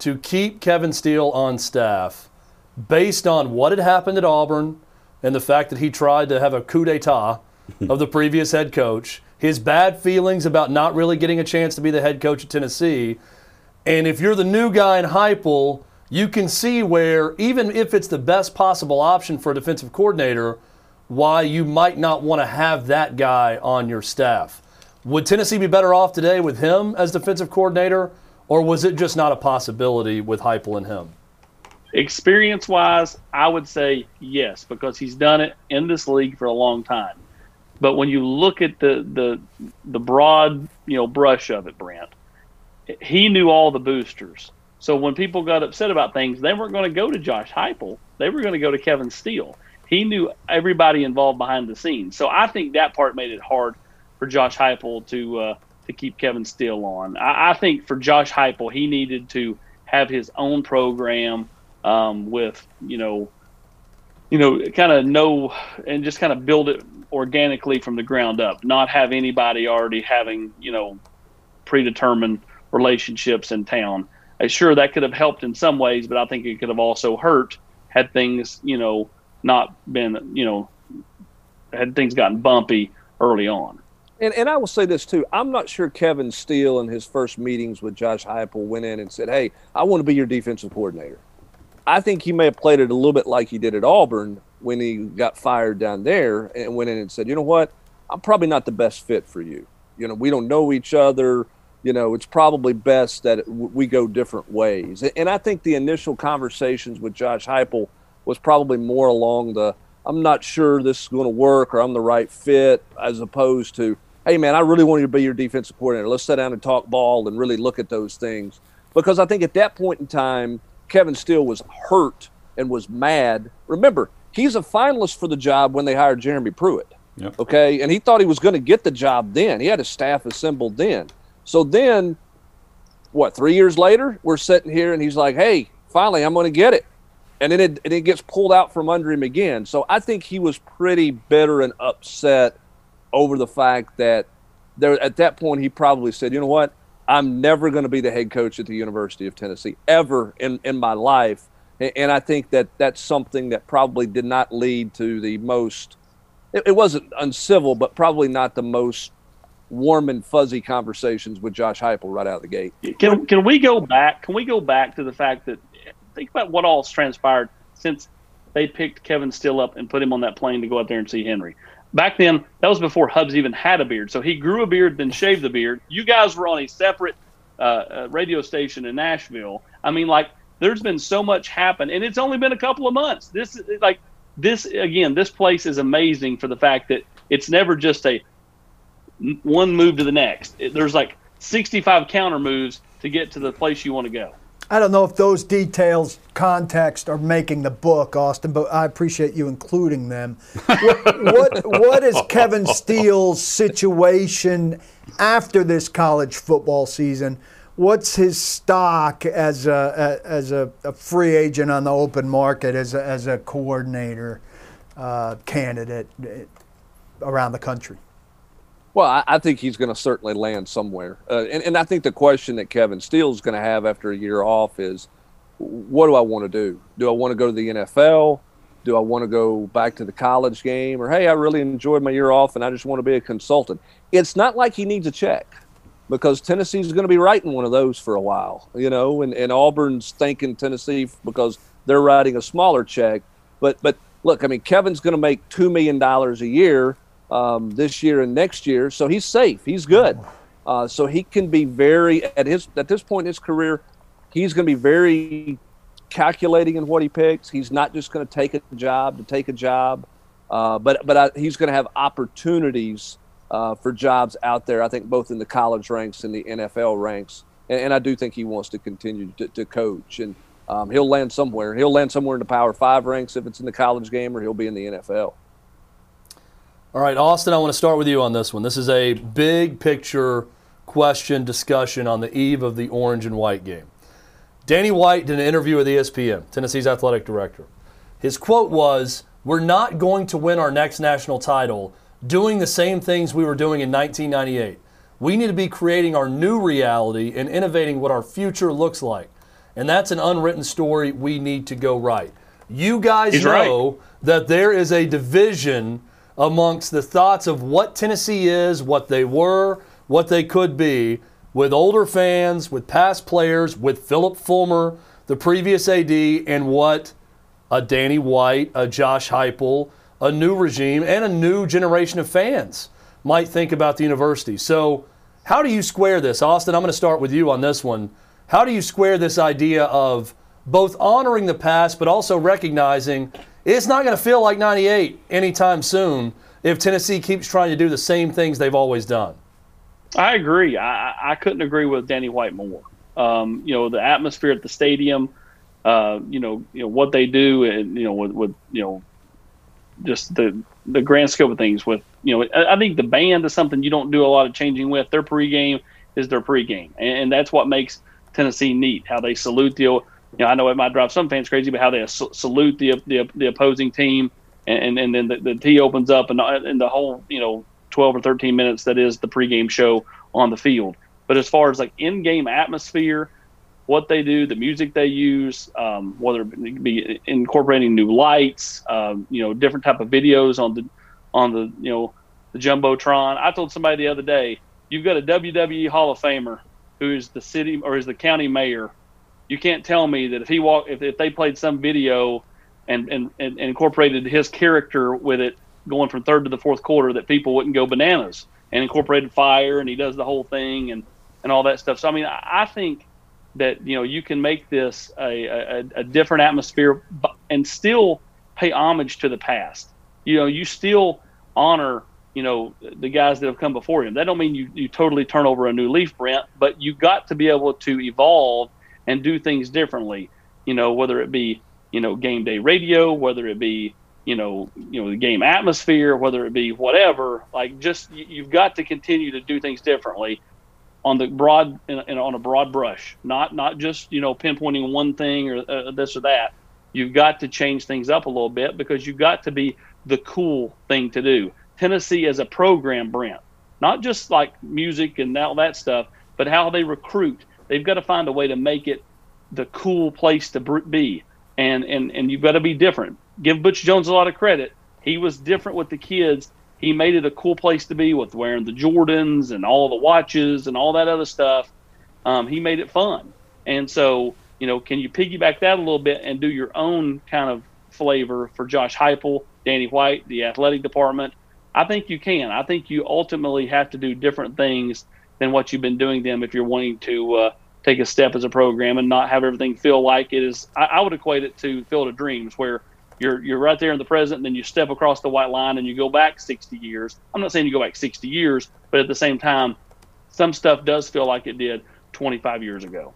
D: to keep Kevin Steele on staff based on what had happened at Auburn and the fact that he tried to have a coup d'état of the previous head coach, his bad feelings about not really getting a chance to be the head coach at Tennessee, and if you're the new guy in Heupel, you can see where, even if it's the best possible option for a defensive coordinator, why you might not want to have that guy on your staff. Would Tennessee be better off today with him as defensive coordinator, or was it just not a possibility with Heupel and him?
C: Experience wise, I would say yes, because he's done it in this league for a long time. But when you look at the the the broad you know brush of it, Brent, he knew all the boosters. So when people got upset about things, they weren't going to go to Josh Heupel. They were going to go to Kevin Steele. He knew everybody involved behind the scenes. So I think that part made it hard for Josh Heupel to uh, to keep Kevin Steele on. I, I, think for Josh Heupel, he needed to have his own program um, with you know, you know, kind of know and just kind of build it organically from the ground up. Not have anybody already having you know predetermined relationships in town sure that could have helped in some ways, but I think it could have also hurt had things, you know, not been, you know, had things gotten bumpy early on.
B: And, and I will say this too. I'm not sure Kevin Steele in his first meetings with Josh Heupel went in and said, "Hey, I want to be your defensive coordinator." I think he may have played it a little bit like he did at Auburn when he got fired down there and went in and said, "You know what? I'm probably not the best fit for you. You know, we don't know each other you know, it's probably best that we go different ways. And I think the initial conversations with Josh Heupel was probably more along the I'm not sure this is going to work or I'm the right fit, as opposed to, hey, man, I really want you to be your defensive coordinator. Let's sit down and talk ball and really look at those things. Because I think at that point in time, Kevin Steele was hurt and was mad. Remember, he's a finalist for the job when they hired Jeremy Pruitt. Yep. Okay. And he thought he was going to get the job then. He had his staff assembled then. So then, what, three years later, we're sitting here and he's like, hey, finally, I'm going to get it. And then it, and it gets pulled out from under him again. So I think he was pretty bitter and upset over the fact that there at that point he probably said, you know what, I'm never going to be the head coach at the University of Tennessee ever in, in my life. And I think that that's something that probably did not lead to the most, it, it wasn't uncivil, but probably not the most warm and fuzzy conversations with Josh Heupel right out of the gate.
C: Can can we go back? Can we go back to the fact that think about what all's transpired since they picked Kevin Steele up and put him on that plane to go out there and see Henry. Back then, that was before Hubbs even had a beard. So he grew a beard, then shaved the beard. You guys were on a separate uh, radio station in Nashville. I mean, like there's been so much happen, and it's only been a couple of months. This is like this again. This place is amazing for the fact that it's never just a one move to the next. It, there's like 65 counter moves to get to the place you want to go.
E: I don't know if those details, context, are making the book, Austin, but I appreciate you including them. what, what, what is Kevin Steele's situation after this college football season? What's his stock as a, as a, a free agent on the open market, as a, as a coordinator uh, candidate eh, around the country?
B: Well, I, I think he's going to certainly land somewhere. Uh, and, and I think the question that Kevin Steele is going to have after a year off is what do I want to do? Do I want to go to the NFL? Do I want to go back to the college game? Or, hey, I really enjoyed my year off and I just want to be a consultant. It's not like he needs a check because Tennessee's going to be writing one of those for a while, you know, and, and Auburn's thanking Tennessee because they're writing a smaller check. But, but look, I mean, Kevin's going to make $2 million a year um, this year and next year. So he's safe. He's good. Uh, so he can be very at his at this point in his career, he's going to be very calculating in what he picks. He's not just going to take a job to take a job, uh, but but I, he's going to have opportunities uh, for jobs out there. I think both in the college ranks and the NFL ranks, and, and I do think he wants to continue to, to coach and. Um, he'll land somewhere. He'll land somewhere in the Power Five ranks if it's in the college game, or he'll be in the NFL.
D: All right, Austin, I want to start with you on this one. This is a big picture question discussion on the eve of the orange and white game. Danny White did an interview with ESPN, Tennessee's athletic director. His quote was, We're not going to win our next national title doing the same things we were doing in 1998. We need to be creating our new reality and innovating what our future looks like. And that's an unwritten story we need to go right. You guys
C: He's
D: know
C: right.
D: that there is a division amongst the thoughts of what Tennessee is, what they were, what they could be, with older fans, with past players, with Phillip Fulmer, the previous AD, and what a Danny White, a Josh Heupel, a new regime, and a new generation of fans might think about the university. So, how do you square this, Austin? I'm going to start with you on this one. How do you square this idea of both honoring the past, but also recognizing it's not going to feel like 98 anytime soon if Tennessee keeps trying to do the same things they've always done.
C: I agree. I, I couldn't agree with Danny White more. Um, you know, the atmosphere at the stadium, uh, you know, you know what they do, and you know, with, with you know, just the the grand scope of things. With you know, I, I think the band is something you don't do a lot of changing with. Their pregame is their pregame, and, and that's what makes Tennessee neat. How they salute the you know, I know it might drive some fans crazy, but how they salute the the, the opposing team, and and then the, the tee opens up, and and the whole you know 12 or 13 minutes that is the pregame show on the field. But as far as like in-game atmosphere, what they do, the music they use, um, whether it be incorporating new lights, um, you know, different type of videos on the on the you know the jumbotron. I told somebody the other day, you've got a WWE Hall of Famer who is the city or is the county mayor you can't tell me that if he walk if, if they played some video and, and, and incorporated his character with it going from third to the fourth quarter that people wouldn't go bananas and incorporated fire and he does the whole thing and, and all that stuff. So I mean I, I think that you know you can make this a, a, a different atmosphere and still pay homage to the past. You know, you still honor you know the guys that have come before him. That don't mean you, you totally turn over a new leaf, Brent, but you got to be able to evolve and do things differently. You know, whether it be you know game day radio, whether it be you know you know the game atmosphere, whether it be whatever. Like just you've got to continue to do things differently on the broad and on a broad brush, not not just you know pinpointing one thing or uh, this or that. You've got to change things up a little bit because you've got to be the cool thing to do. Tennessee as a program, Brent, not just like music and all that stuff, but how they recruit, They've got to find a way to make it the cool place to be, and and and you've got to be different. Give Butch Jones a lot of credit. He was different with the kids. He made it a cool place to be with wearing the Jordans and all the watches and all that other stuff. Um, he made it fun, and so you know, can you piggyback that a little bit and do your own kind of flavor for Josh Heupel, Danny White, the athletic department? I think you can. I think you ultimately have to do different things than what you've been doing them if you're wanting to uh, take a step as a program and not have everything feel like it is. I, I would equate it to Field of Dreams, where you're you're right there in the present, and then you step across the white line and you go back 60 years. I'm not saying you go back 60 years, but at the same time, some stuff does feel like it did 25 years ago.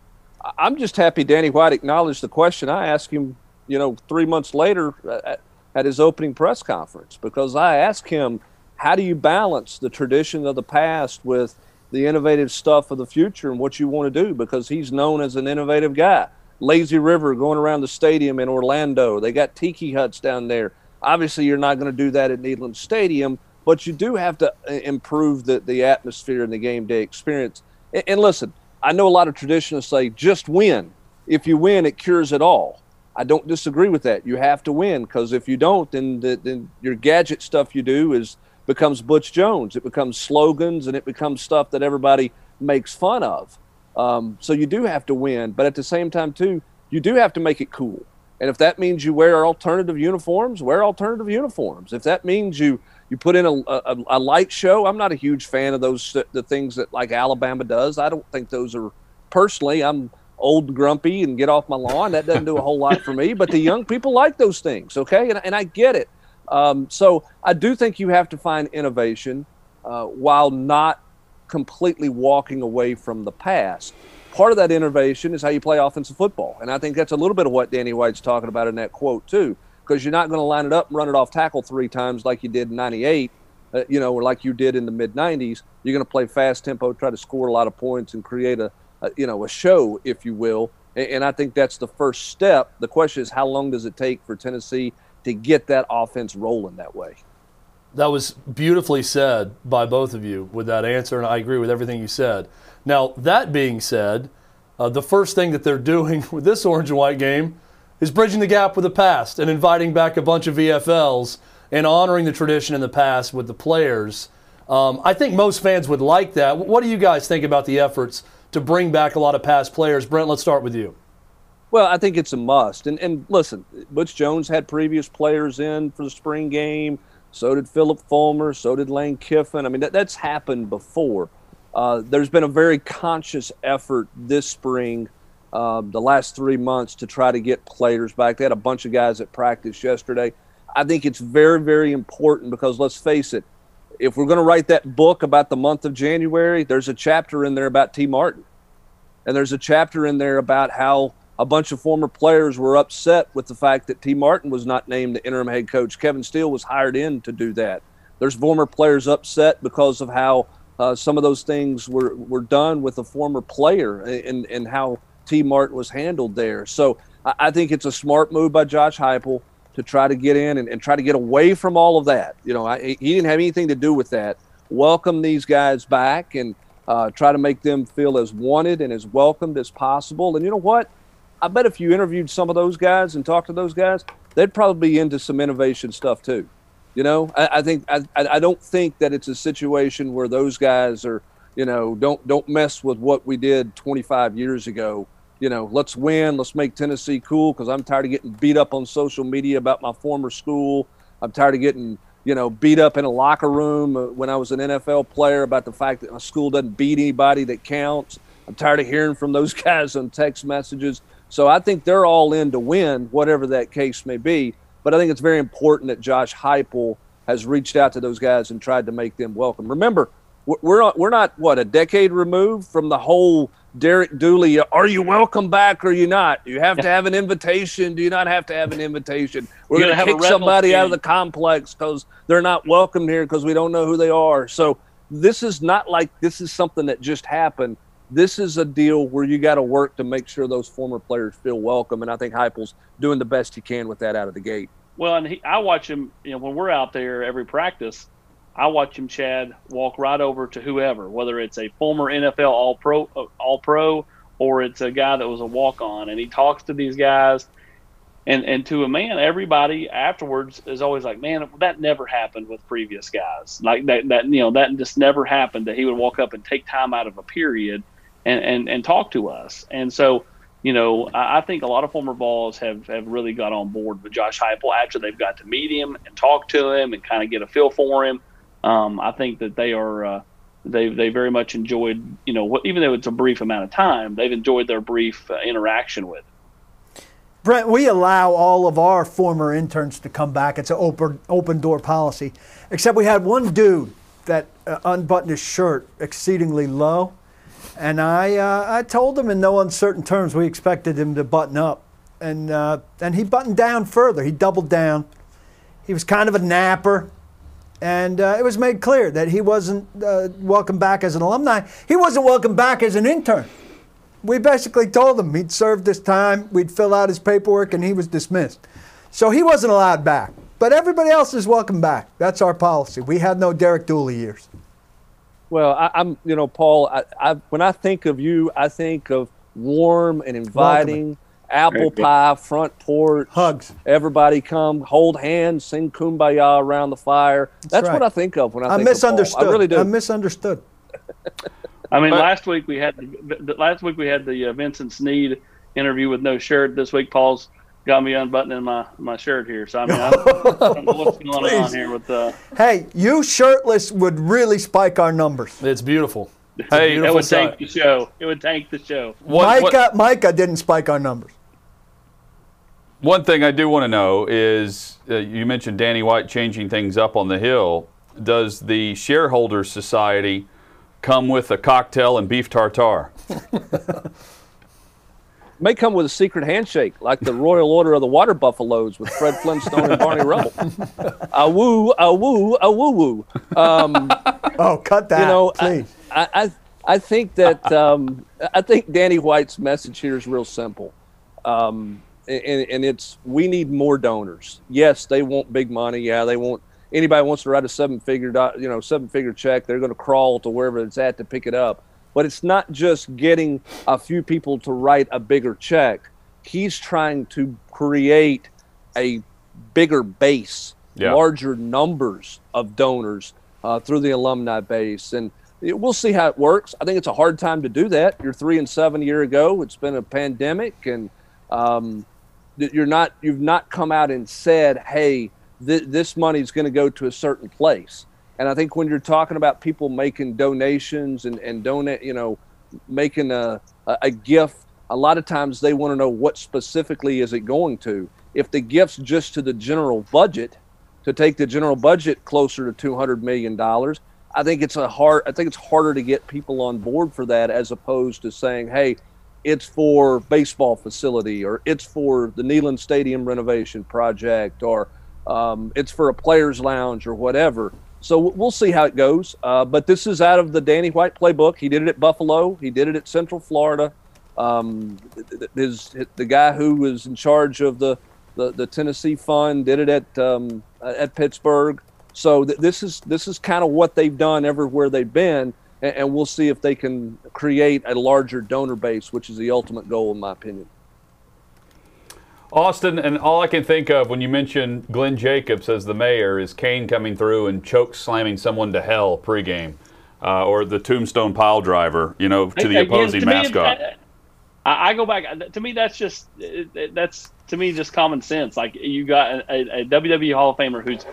B: I'm just happy Danny White acknowledged the question I asked him, you know, three months later at, at his opening press conference because I asked him, how do you balance the tradition of the past with the innovative stuff of the future and what you want to do? Because he's known as an innovative guy. Lazy River going around the stadium in Orlando. They got tiki huts down there. Obviously, you're not going to do that at Neyland Stadium, but you do have to uh, improve the, the atmosphere and the game day experience. And, and listen, I know a lot of traditionalists say just win. If you win, it cures it all. I don't disagree with that. You have to win because if you don't, then, the, then your gadget stuff you do is becomes Butch Jones. It becomes slogans and it becomes stuff that everybody makes fun of. Um, so you do have to win, but at the same time too, you do have to make it cool. And if that means you wear alternative uniforms, wear alternative uniforms. If that means you you put in a, a, a light show, I'm not a huge fan of those the things that like Alabama does. I don't think those are personally. I'm old grumpy and get off my lawn. That doesn't do a whole lot for me. But the young people like those things, okay? And, and I get it. Um, so I do think you have to find innovation uh, while not completely walking away from the past. Part of that innovation is how you play offensive football. And I think that's a little bit of what Danny White's talking about in that quote, too, because you're not going to line it up and run it off tackle three times like you did in 98, uh, you know, or like you did in the mid 90s. You're going to play fast tempo, try to score a lot of points and create a, a you know, a show, if you will. And, and I think that's the first step. The question is, how long does it take for Tennessee to get that offense rolling that way?
D: That was beautifully said by both of you with that answer, and I agree with everything you said. Now, that being said, uh, the first thing that they're doing with this orange and white game is bridging the gap with the past and inviting back a bunch of VFLs and honoring the tradition in the past with the players. Um, I think most fans would like that. What do you guys think about the efforts to bring back a lot of past players? Brent, let's start with you.
B: Well, I think it's a must. And, and listen, Butch Jones had previous players in for the spring game. So did Phillip Fulmer. So did Lane Kiffin. I mean, that, that's happened before. Uh, there's been a very conscious effort this spring, uh, the last three months, to try to get players back. They had a bunch of guys at practice yesterday. I think it's very, very important because let's face it, if we're going to write that book about the month of January, there's a chapter in there about Tee Martin. And there's a chapter in there about how a bunch of former players were upset with the fact that Tee Martin was not named the interim head coach. Kevin Steele was hired in to do that. There's former players upset because of how uh, some of those things were, were done with a former player and, and how Tee Martin was handled there. So I, I think it's a smart move by Josh Heupel to try to get in and, and try to get away from all of that. You know, I, he didn't have anything to do with that. Welcome these guys back and uh, try to make them feel as wanted and as welcomed as possible. And you know what? I bet if you interviewed some of those guys and talked to those guys, they'd probably be into some innovation stuff too. You know, I, I think I, I don't think that it's a situation where those guys are, you know, don't don't mess with what we did 25 years ago. You know, let's win, let's make Tennessee cool because I'm tired of getting beat up on social media about my former school. I'm tired of getting you know beat up in a locker room uh, when I was an NFL player about the fact that my school doesn't beat anybody that counts. I'm tired of hearing from those guys on text messages. So I think they're all in to win, whatever that case may be. But I think it's very important that Josh Heupel has reached out to those guys and tried to make them welcome. Remember, we're we're not what a decade removed from the whole Derek Dooley. Are you welcome back or are you not? Do you have to have an invitation? Do you not have to have an invitation? We're going to kick somebody out of the complex because they're not welcome here because we don't know who they are. So this is not like this is something that just happened this is a deal where you got to work to make sure those former players feel welcome. And I think Heupel's doing the best he can with that out of the gate.
C: Well, and he, I watch him, you know, when we're out there every practice, I watch him, Chad, walk right over to whoever, whether it's a former NFL All Pro, uh, All Pro, or it's a guy that was a walk on, and he talks to these guys. And and to a man, everybody afterwards is always like, man, that never happened with previous guys. Like that, that you know, that just never happened. That he would walk up and take time out of a period and, and, and talk to us. And so, you know, I, I think a lot of former Vols have, have really got on board with Josh Heupel after they've got to meet him and talk to him and kind of get a feel for him. Um, I think that they are uh, they they very much enjoyed you know what even though it's a brief amount of time they've enjoyed their brief uh, interaction with.
E: Brent, we allow all of our former interns to come back. It's an open open door policy, except we had one dude that uh, unbuttoned his shirt exceedingly low, and I uh, I told him in no uncertain terms we expected him to button up, and uh, and he buttoned down further. He doubled down. He was kind of a napper, and uh, it was made clear that he wasn't uh, welcome back as an alumni. He wasn't welcome back as an intern. We basically told him he'd served his time, we'd fill out his paperwork, and he was dismissed. So he wasn't allowed back. But everybody else is welcome back. That's our policy. We had no Derek Dooley years.
B: Well, I, am you know, Paul. I, I, when I think of you, I think of warm and inviting, apple pie, front porch,
E: hugs.
B: Everybody come, hold hands, sing kumbaya around the fire. That's, That's right. what I think of when I.
E: I misunderstood.
B: I really do.
E: I misunderstood.
C: I mean, but, last week we had the, last week we had the uh, Vincent Sneed interview with no shirt. This week, Paul's got me unbuttoning my, my shirt here. So I mean, I don't know what's going Please. on here with. Uh,
E: hey, you shirtless would really spike our numbers.
D: It's beautiful.
C: It's hey, it would tank the show. It would tank the show.
E: What, Micah, what, Micah didn't spike our numbers.
A: One thing I do want to know is uh, you mentioned Danny White changing things up on the Hill. Does the Shareholders Society come with a cocktail and beef tartare.
B: May come with a secret handshake, like the Royal Order of the Water Buffaloes with Fred Flintstone and Barney Rubble. A woo, a woo, a woo woo. Um,
E: oh, cut that, you know, please.
B: I, I, I think that um, I think Danny White's message here is real simple, um, and, and it's we need more donors. Yes, they want big money. Yeah, they want anybody wants to write a seven figure dot you know seven figure check they're going to crawl to wherever it's at to pick it up but it's not just getting a few people to write a bigger check. He's trying to create a bigger base yeah. larger numbers of donors uh, through the alumni base. And we'll see how it works. I think it's a hard time to do that. You're three and seven a year ago. It's been a pandemic. And um, you're not you've not come out and said hey th- this money is going to go to a certain place. And I think when you're talking about people making donations and, and donate, you know, making a, a gift, a lot of times they want to know what specifically is it going to. If the gift's just to the general budget, to take the general budget closer to two hundred million dollars, I think it's a hard. I think it's harder to get people on board for that as opposed to saying, "Hey, it's for baseball facility or it's for the Neyland Stadium renovation project or um, it's for a player's lounge or whatever. So we'll see how it goes. Uh, but this is out of the Danny White playbook. He did it at Buffalo. He did it at Central Florida. Um, his, the guy who was in charge of the, the, the Tennessee Fund did it at um, at Pittsburgh. So th- this is this is kind of what they've done everywhere they've been, and, and we'll see if they can create a larger donor base, which is the ultimate goal, in my opinion.
A: Austin, and all I can think of when you mention Glenn Jacobs as the mayor is Kane coming through and choke slamming someone to hell pregame, uh, or the tombstone pile driver, you know, to the opposing to mascot. Me,
C: I, I, go back. To me, that's just that's to me just common sense. Like you got a, a WWE Hall of Famer whose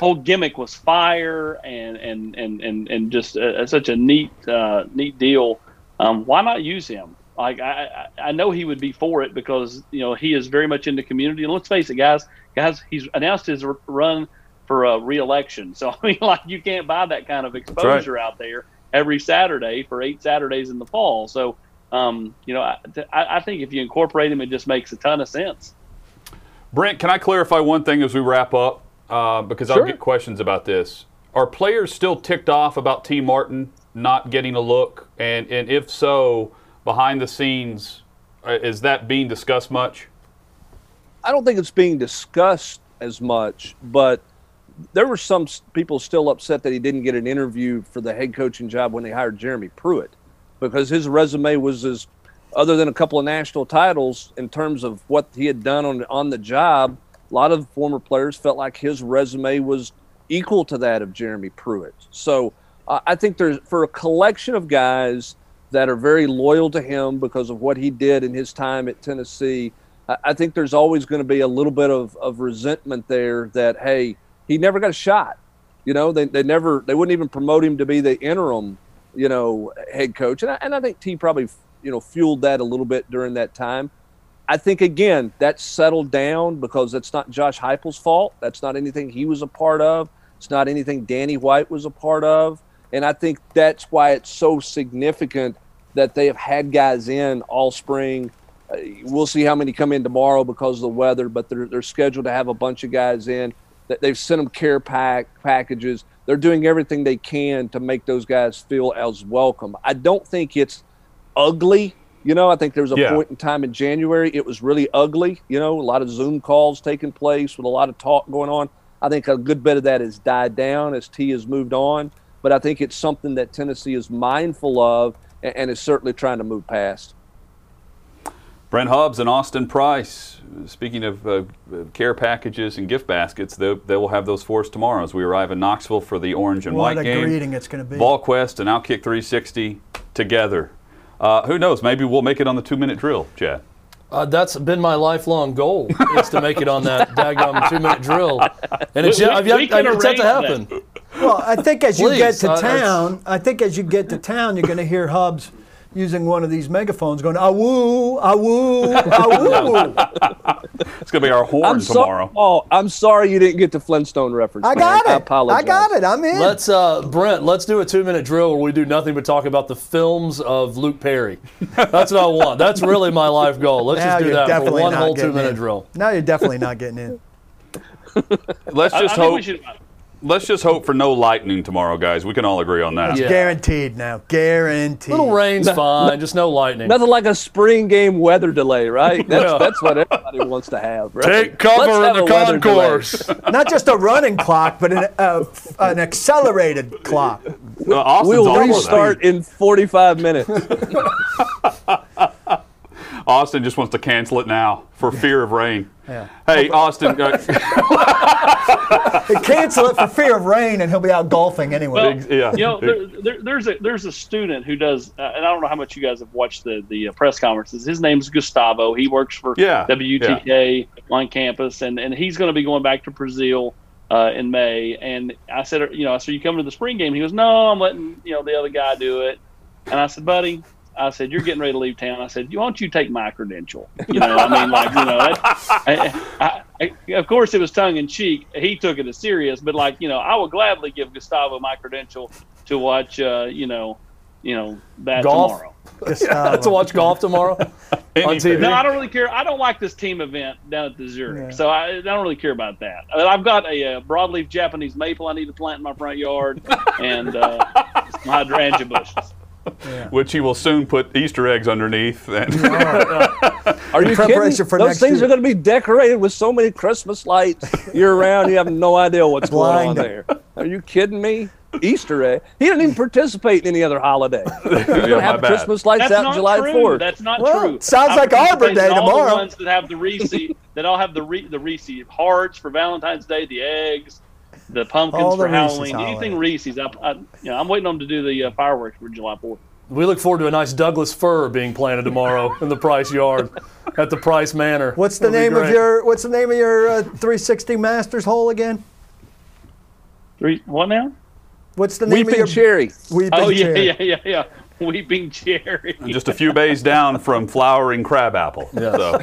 C: whole gimmick was fire and and and and, and just a, a, such a neat uh, neat deal. Um, why not use him? Like I, I know he would be for it because you know he is very much in the community. And let's face it, guys, guys, he's announced his run for a reelection. So I mean, like you can't buy that kind of exposure right. out there every Saturday for eight Saturdays in the fall. So um, you know, I, I think if you incorporate him, it just makes a ton of sense.
A: Brent, can I clarify one thing as we wrap up? Uh, because sure. I'll get questions about this. Are players still ticked off about Tee Martin not getting a look? And and if so, behind the scenes, uh, is that being discussed much?
B: I don't think it's being discussed as much, but there were some people still upset that he didn't get an interview for the head coaching job when they hired Jeremy Pruitt because his resume was as other than a couple of national titles in terms of what he had done on on the job a lot of former players felt like his resume was equal to that of Jeremy Pruitt so uh, I think there's for a collection of guys that are very loyal to him because of what he did in his time at Tennessee. I think there's always going to be a little bit of, of resentment there that, hey, he never got a shot. You know, they, they never they wouldn't even promote him to be the interim, you know, head coach. And I, and I think Tee probably you know fueled that a little bit during that time. I think again that's settled down because it's not Josh Heupel's fault. That's not anything he was a part of. It's not anything Danny White was a part of. And I think that's why it's so significant that they have had guys in all spring. Uh, we'll see how many come in tomorrow because of the weather, but they're, they're scheduled to have a bunch of guys in. That they've sent them care pack packages. They're doing everything they can to make those guys feel as welcome. I don't think it's ugly. You know, I think there was a
A: Yeah.
B: point in time in January it was really ugly. You know, a lot of Zoom calls taking place with a lot of talk going on. I think a good bit of that has died down as Tee has moved on. But I think it's something that Tennessee is mindful of and, and is certainly trying to move past.
A: Brent Hubbs and Austin Price. Speaking of uh, care packages and gift baskets, they, they will have those for us tomorrow as we arrive in Knoxville for the orange and
E: What
A: white
E: a
A: game.
E: greeting it's going to be.
A: VolQuest and Outkick 360 together. Uh, who knows? Maybe we'll make it on the two-minute drill, Chad.
D: Uh, that's been my lifelong goal is to make it on that daggum two minute drill, and it's
C: We-
D: yet, I've yet,
C: we can
D: I've yet to
C: arrange
D: happen.
E: Well, I think as you get to
D: uh, that's-
E: town, I think as you get to town, you're going to hear Hubbs using one of these megaphones going, ah woo, ah woo, ah woo.
A: It's going to be our horn
B: I'm
A: tomorrow.
B: Oh, I'm sorry you didn't get the Flintstone reference.
E: I
B: man.
E: got it.
B: I apologize.
E: I got it. I'm in.
D: Let's uh, Brent, let's do a two minute drill where we do nothing but talk about the films of Luke Perry. That's what I want. That's really my life goal. Let's
E: now
D: just do that for one whole two minute
E: in.
D: drill.
E: Now you're definitely not getting in.
A: Let's just
C: I think
A: hope.
C: We should.
A: Let's just hope for no lightning tomorrow, guys. We can all agree on that.
D: Yeah.
E: Guaranteed now. Guaranteed.
D: Little rain's fine, just no lightning.
B: Nothing like a spring game weather delay, right? That's,
D: Yeah.
B: that's what everybody wants to have, right?
D: Take cover
B: Let's
D: in the
B: a weather
D: concourse.
E: Not just a running clock, but an, uh, an accelerated clock.
A: Uh,
B: We'll
A: all for that.
B: restart in 45 minutes.
A: Austin just wants to cancel it now for fear of rain.
E: Yeah.
A: Hey, Austin. Uh,
E: Cancel it for fear of rain, and he'll be out golfing anyway.
C: Well,
A: yeah.
C: you know, there, there, there's a there's a student who does, uh, and I don't know how much you guys have watched the the uh, press conferences. His name's Gustavo. He works for
A: Yeah,
C: WTK on campus, and and he's going to be going back to Brazil uh, in May. And I said, you know, I so you coming to the spring game? He goes, no, I'm letting you know the other guy do it. And I said, buddy. I said, "You're getting ready to leave town." I said, "Why don't you take my credential?" You know, I mean, like, you know, I, I, I, of course it was tongue in cheek. He took it as serious, but like, you know, I would gladly give Gustavo my credential to watch, uh, you know, you know that
D: Golf?
C: tomorrow.
E: Gustavo.
D: to watch golf tomorrow on. TV.
C: No, I don't really care. I don't like this team event down at the Zurich,
E: Yeah.
C: so I, I don't really care about that. I mean, I've got a, uh broadleaf Japanese maple I need to plant in my front yard, and uh, some hydrangea bushes.
A: which he will soon put Easter eggs underneath. And
B: Are you
E: preparation
B: kidding?
E: for
B: Those things
E: year.
B: are going to be decorated with so many Christmas lights year round. You have no idea what's going on there. Are you kidding me? Easter egg. He didn't even participate in any other holiday. He's
A: Yeah,
B: going to have
A: bad.
B: Christmas lights
C: That's
B: out
C: not
B: July
C: true.
B: 4th.
C: That's not
E: Well,
C: true.
E: sounds
C: I
E: like Arbor Day
C: all
E: tomorrow.
C: The ones that have the Reese, that all have the Re, the Reese hearts for Valentine's Day, the eggs, the pumpkins
E: All
C: for
E: Reese's
C: Halloween.
E: holiday.
C: Anything Reese's, I, I, you know, I'm waiting on them to do the uh, fireworks for July 4th.
D: We look forward to a nice Douglas fir being planted tomorrow in the Price Yard at the Price Manor.
E: What's the
D: It'll
E: name of your What's the name of your uh, 360 Masters hole again?
C: Three, what now?
E: What's the name
B: Weeping
E: of your
B: cherry.
E: Weeping Cherry?
C: Oh yeah,
E: cherry.
C: yeah, yeah, yeah. Weeping cherry.
A: just a few bays down from flowering crabapple. So,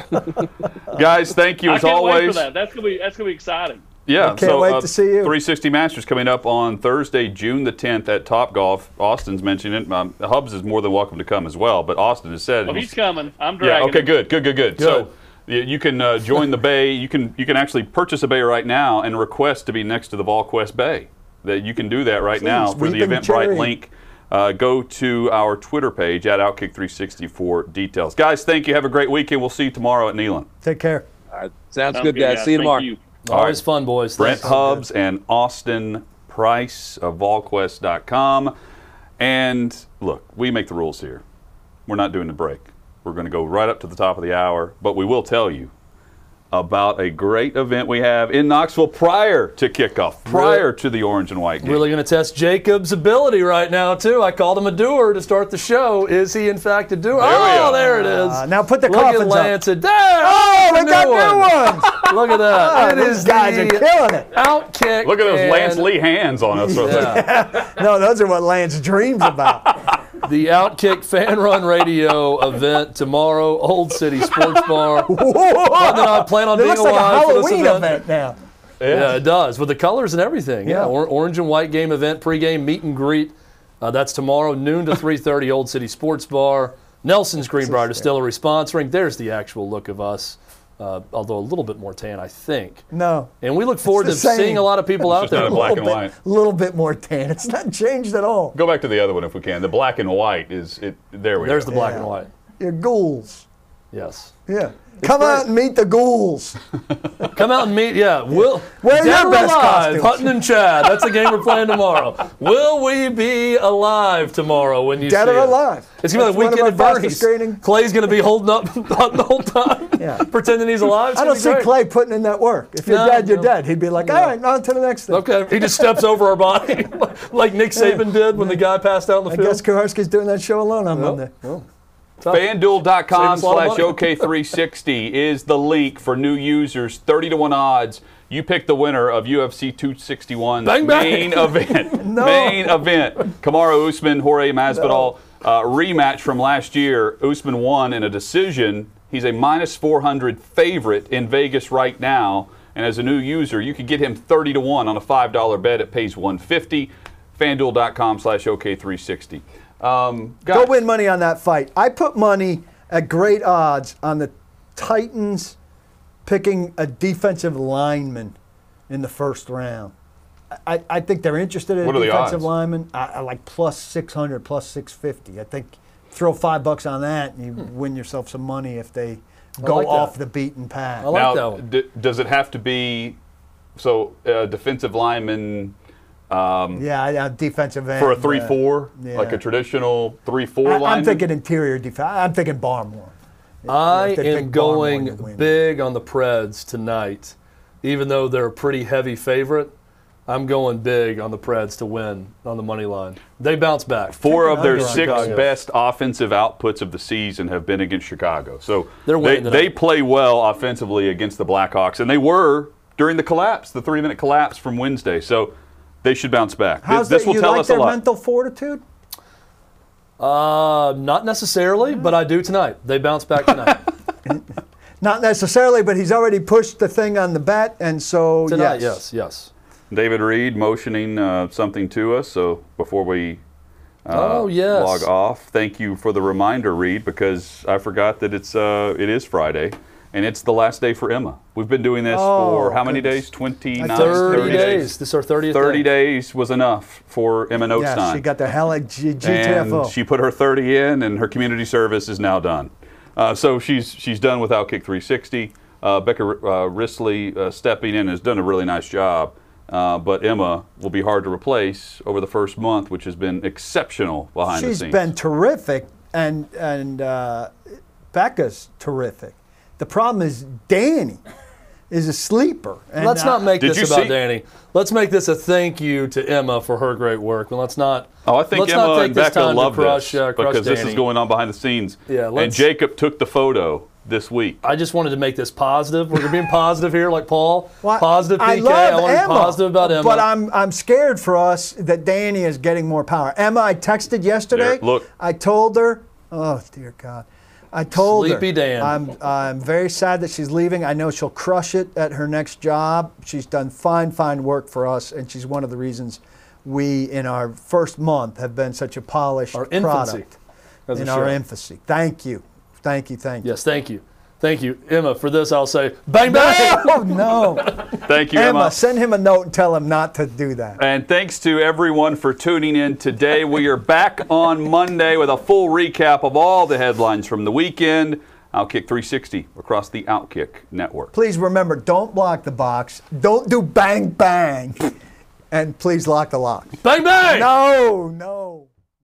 A: guys, thank you
C: I
A: as
C: can't wait for
A: always.
C: that. That's gonna be that's gonna be exciting.
A: Yeah,
E: can't
A: so
E: wait
A: uh,
E: to see you.
A: 360 Masters coming up on Thursday, June the 10th at Top Golf. Austin's mentioned it. Um, Hubbs is more than welcome to come as well, but Austin has said
C: Oh,
A: he's-
C: he's coming. I'm
A: Yeah. Okay.
C: him.
A: Good. Good. Good. Good. So y- you can uh, join the bay. You can you can actually purchase a bay right now and request to be next to the VolQuest Bay. That you can do that right now for the Eventbrite link. Uh, go to our Twitter page at Outkick360 for details. Guys, thank you. Have a great weekend. We'll see you tomorrow at Neyland.
E: Take care.
B: All right. Sounds,
C: Sounds
B: good, guys. See you
C: Thank
B: tomorrow.
C: you.
D: Always fun, boys.
A: Brent
D: Thanks.
A: Hubbs and Austin Price of VolQuest.com. And look, we make the rules here. We're not doing the break. We're going to go right up to the top of the hour, but we will tell you about a great event we have in Knoxville prior to kickoff, prior to the orange and white game.
D: Really going to test Jacob's ability right now, too. I called him a doer to start the show. Is he, in fact, a doer?
A: There we
D: oh,
A: go.
D: there it is.
E: Uh, now put the
D: Look at
E: coffins up.
D: Lance. There.
E: Oh,
D: the
E: we got
D: new
E: new
D: one.
E: ones.
D: Look at that. It
E: These
D: is
E: guys are killing it.
D: outkick.
A: Look at those
D: and
A: Lance Lee hands on us.
D: Yeah.
E: No, those are what Lance dreams about.
D: The Outkick Fan Run Radio event tomorrow, Old City Sports Bar. And then I plan on
E: It
D: being
E: looks like a
D: alive for this
E: Halloween
D: event.
E: event now.
D: Yeah. it does with the colors and everything. Yeah,
E: Yeah.
D: Or- orange and white game event, pregame meet and greet. Uh, that's tomorrow, noon to 3:30, Old City Sports Bar. Nelson's Greenbrier Distillery sponsoring. There's the actual look of us, uh, although a little bit more tan, I think.
E: No.
D: And we look forward to
E: same.
D: seeing a lot of people out
A: just
D: there.
A: a black
E: little
A: and
E: bit,
A: white.
E: little bit more tan. It's not changed at all.
A: Go back to the other one if we can. The black and white is it. There we go.
D: There's the black
E: Yeah.
D: and white.
E: You're ghouls.
D: Yes.
E: Yeah. Come out and meet the ghouls.
D: Come out and meet. Yeah, will
E: Wear
D: Dead
E: your best
D: alive. Hutton and Chad. That's the game we're playing tomorrow. Will we be alive tomorrow when you
E: Dead
D: see
E: or
D: us?
E: alive.
D: It's gonna be like weekend at Bernie's. Clay's gonna be holding up Hutton the whole time,
E: Yeah.
D: pretending he's alive. It's
E: I don't see
D: great.
E: Clay putting in that work. If you're
D: No,
E: dead, you're
D: no.
E: dead. He'd be like, all right, on to the next thing.
D: Okay, he just steps over our body like Nick Saban did when the guy passed out in the
E: I
D: field.
E: I guess Kuharski's doing that show alone on Monday.
A: FanDuel.com
D: Save us a lot of
A: slash
D: money.
A: OK360 is the link for new users. 30 to 1 odds. You pick the winner of UFC 261's
D: Bang, bang.
A: main event.
E: No.
A: Main event. Kamaru Usman, Jorge Masvidal uh, rematch from last year. Usman won in a decision. He's a minus 400 favorite in Vegas right now. And as a new user, you can get him 30 to 1 on a $5 bet. It pays 150 FanDuel.com slash OK360. Um,
E: Go win money on that fight. I put money at great odds on the Titans picking a defensive lineman in the first round. I, I think they're interested in
A: What
E: a defensive lineman. I, I like plus 600, plus 650. I think throw five bucks on that and you win yourself some money if they go
D: like
E: off the beaten path.
D: I like
A: now,
D: that one.
A: d- does it have to be so uh, defensive lineman
E: yeah, I- I'm defensive end.
A: for a
E: uh,
A: three-four,
E: yeah.
A: like a traditional three-four
E: I,
A: lineman?
E: I'm thinking interior defense. I'm thinking Barmore.
D: I am going big on the Preds tonight, even though they're a pretty heavy favorite. I'm going big on the Preds to win on the money line. They bounce back.
A: Four of their six
D: Chicago.
A: best offensive outputs of the season have been against Chicago. So
D: They're
A: they, they play well offensively against the Blackhawks, and they were during the collapse, the three-minute collapse from Wednesday. So they should bounce back.
E: How's
A: this
E: that?
A: will
E: you
A: tell
E: like
A: us a lot.
E: You like their mental fortitude?
D: Uh, not necessarily, but I do tonight. They bounce back tonight.
E: Not necessarily, but he's already pushed the thing on the bet, and so
D: tonight,
E: yes.
D: yes, yes.
A: David Reed motioning uh, something to us. So before we uh,
D: Oh, yes.
A: log off, thank you for the reminder, Reed, because I forgot that it's uh, it is Friday and it's the last day for Emma. We've been doing this
E: Oh,
A: for how many
E: goodness.
A: days? 29,
D: 30,
A: 30
D: days. This is our 30th
A: 30
D: day.
A: days was enough for Emma Notestein.
E: Yeah, she got the hell at G-
A: and she put her 30 in, and her community service is now done. Uh, so she's she's done with Outkick 360. Uh, Becca uh, Risley uh, stepping in has done a really nice job. Uh, but Emma will be hard to replace over the first month, which has been exceptional behind the
E: She's
A: scenes.
E: been terrific, and and uh, Becca's terrific. The problem is Danny is a sleeper. And
D: Let's
E: uh,
D: not make
A: Did
D: this about
A: see-
D: Danny. Let's make this a thank you to Emma for her great work. And let's not.
A: Oh, I think
D: let's
A: Emma
D: not take
A: and
D: this
A: Becca
D: time
A: love
D: crush,
A: this
D: uh, crush
A: because this
D: Danny.
A: is going on behind the scenes.
D: Yeah,
A: and
D: let's-
A: Jacob took the photo this week.
D: I just wanted to make this positive. We're being positive here, like Paul.
E: Well,
D: positive PK.
E: I love
D: want to be positive about Emma.
E: But I'm I'm scared for us that Danny is getting more power. Emma, I texted yesterday.
A: There, look.
E: I told her. Oh dear God. I told
D: Sleepy
E: her.
D: Dan.
E: I'm I'm very sad that she's leaving. I know she'll crush it at her next job. She's done fine fine work for us, and she's one of the reasons we in our first month have been such a polished
D: Our infancy
E: product
D: as a
E: in our
D: show.
E: infancy. Thank you, thank you, thank you.
D: Yes, thank you. Thank you. Emma, for this, I'll say bang, bang.
E: Oh no,
A: Thank you,
E: Emma,
A: Emma.
E: send him a note and tell him not to do that.
A: And thanks to everyone for tuning in today. We are back on Monday with a full recap of all the headlines from the weekend. Outkick 360 across the Outkick network.
E: Please remember, don't block the box. Don't do bang bang. And please lock the lock.
D: bang, bang.
E: No, no.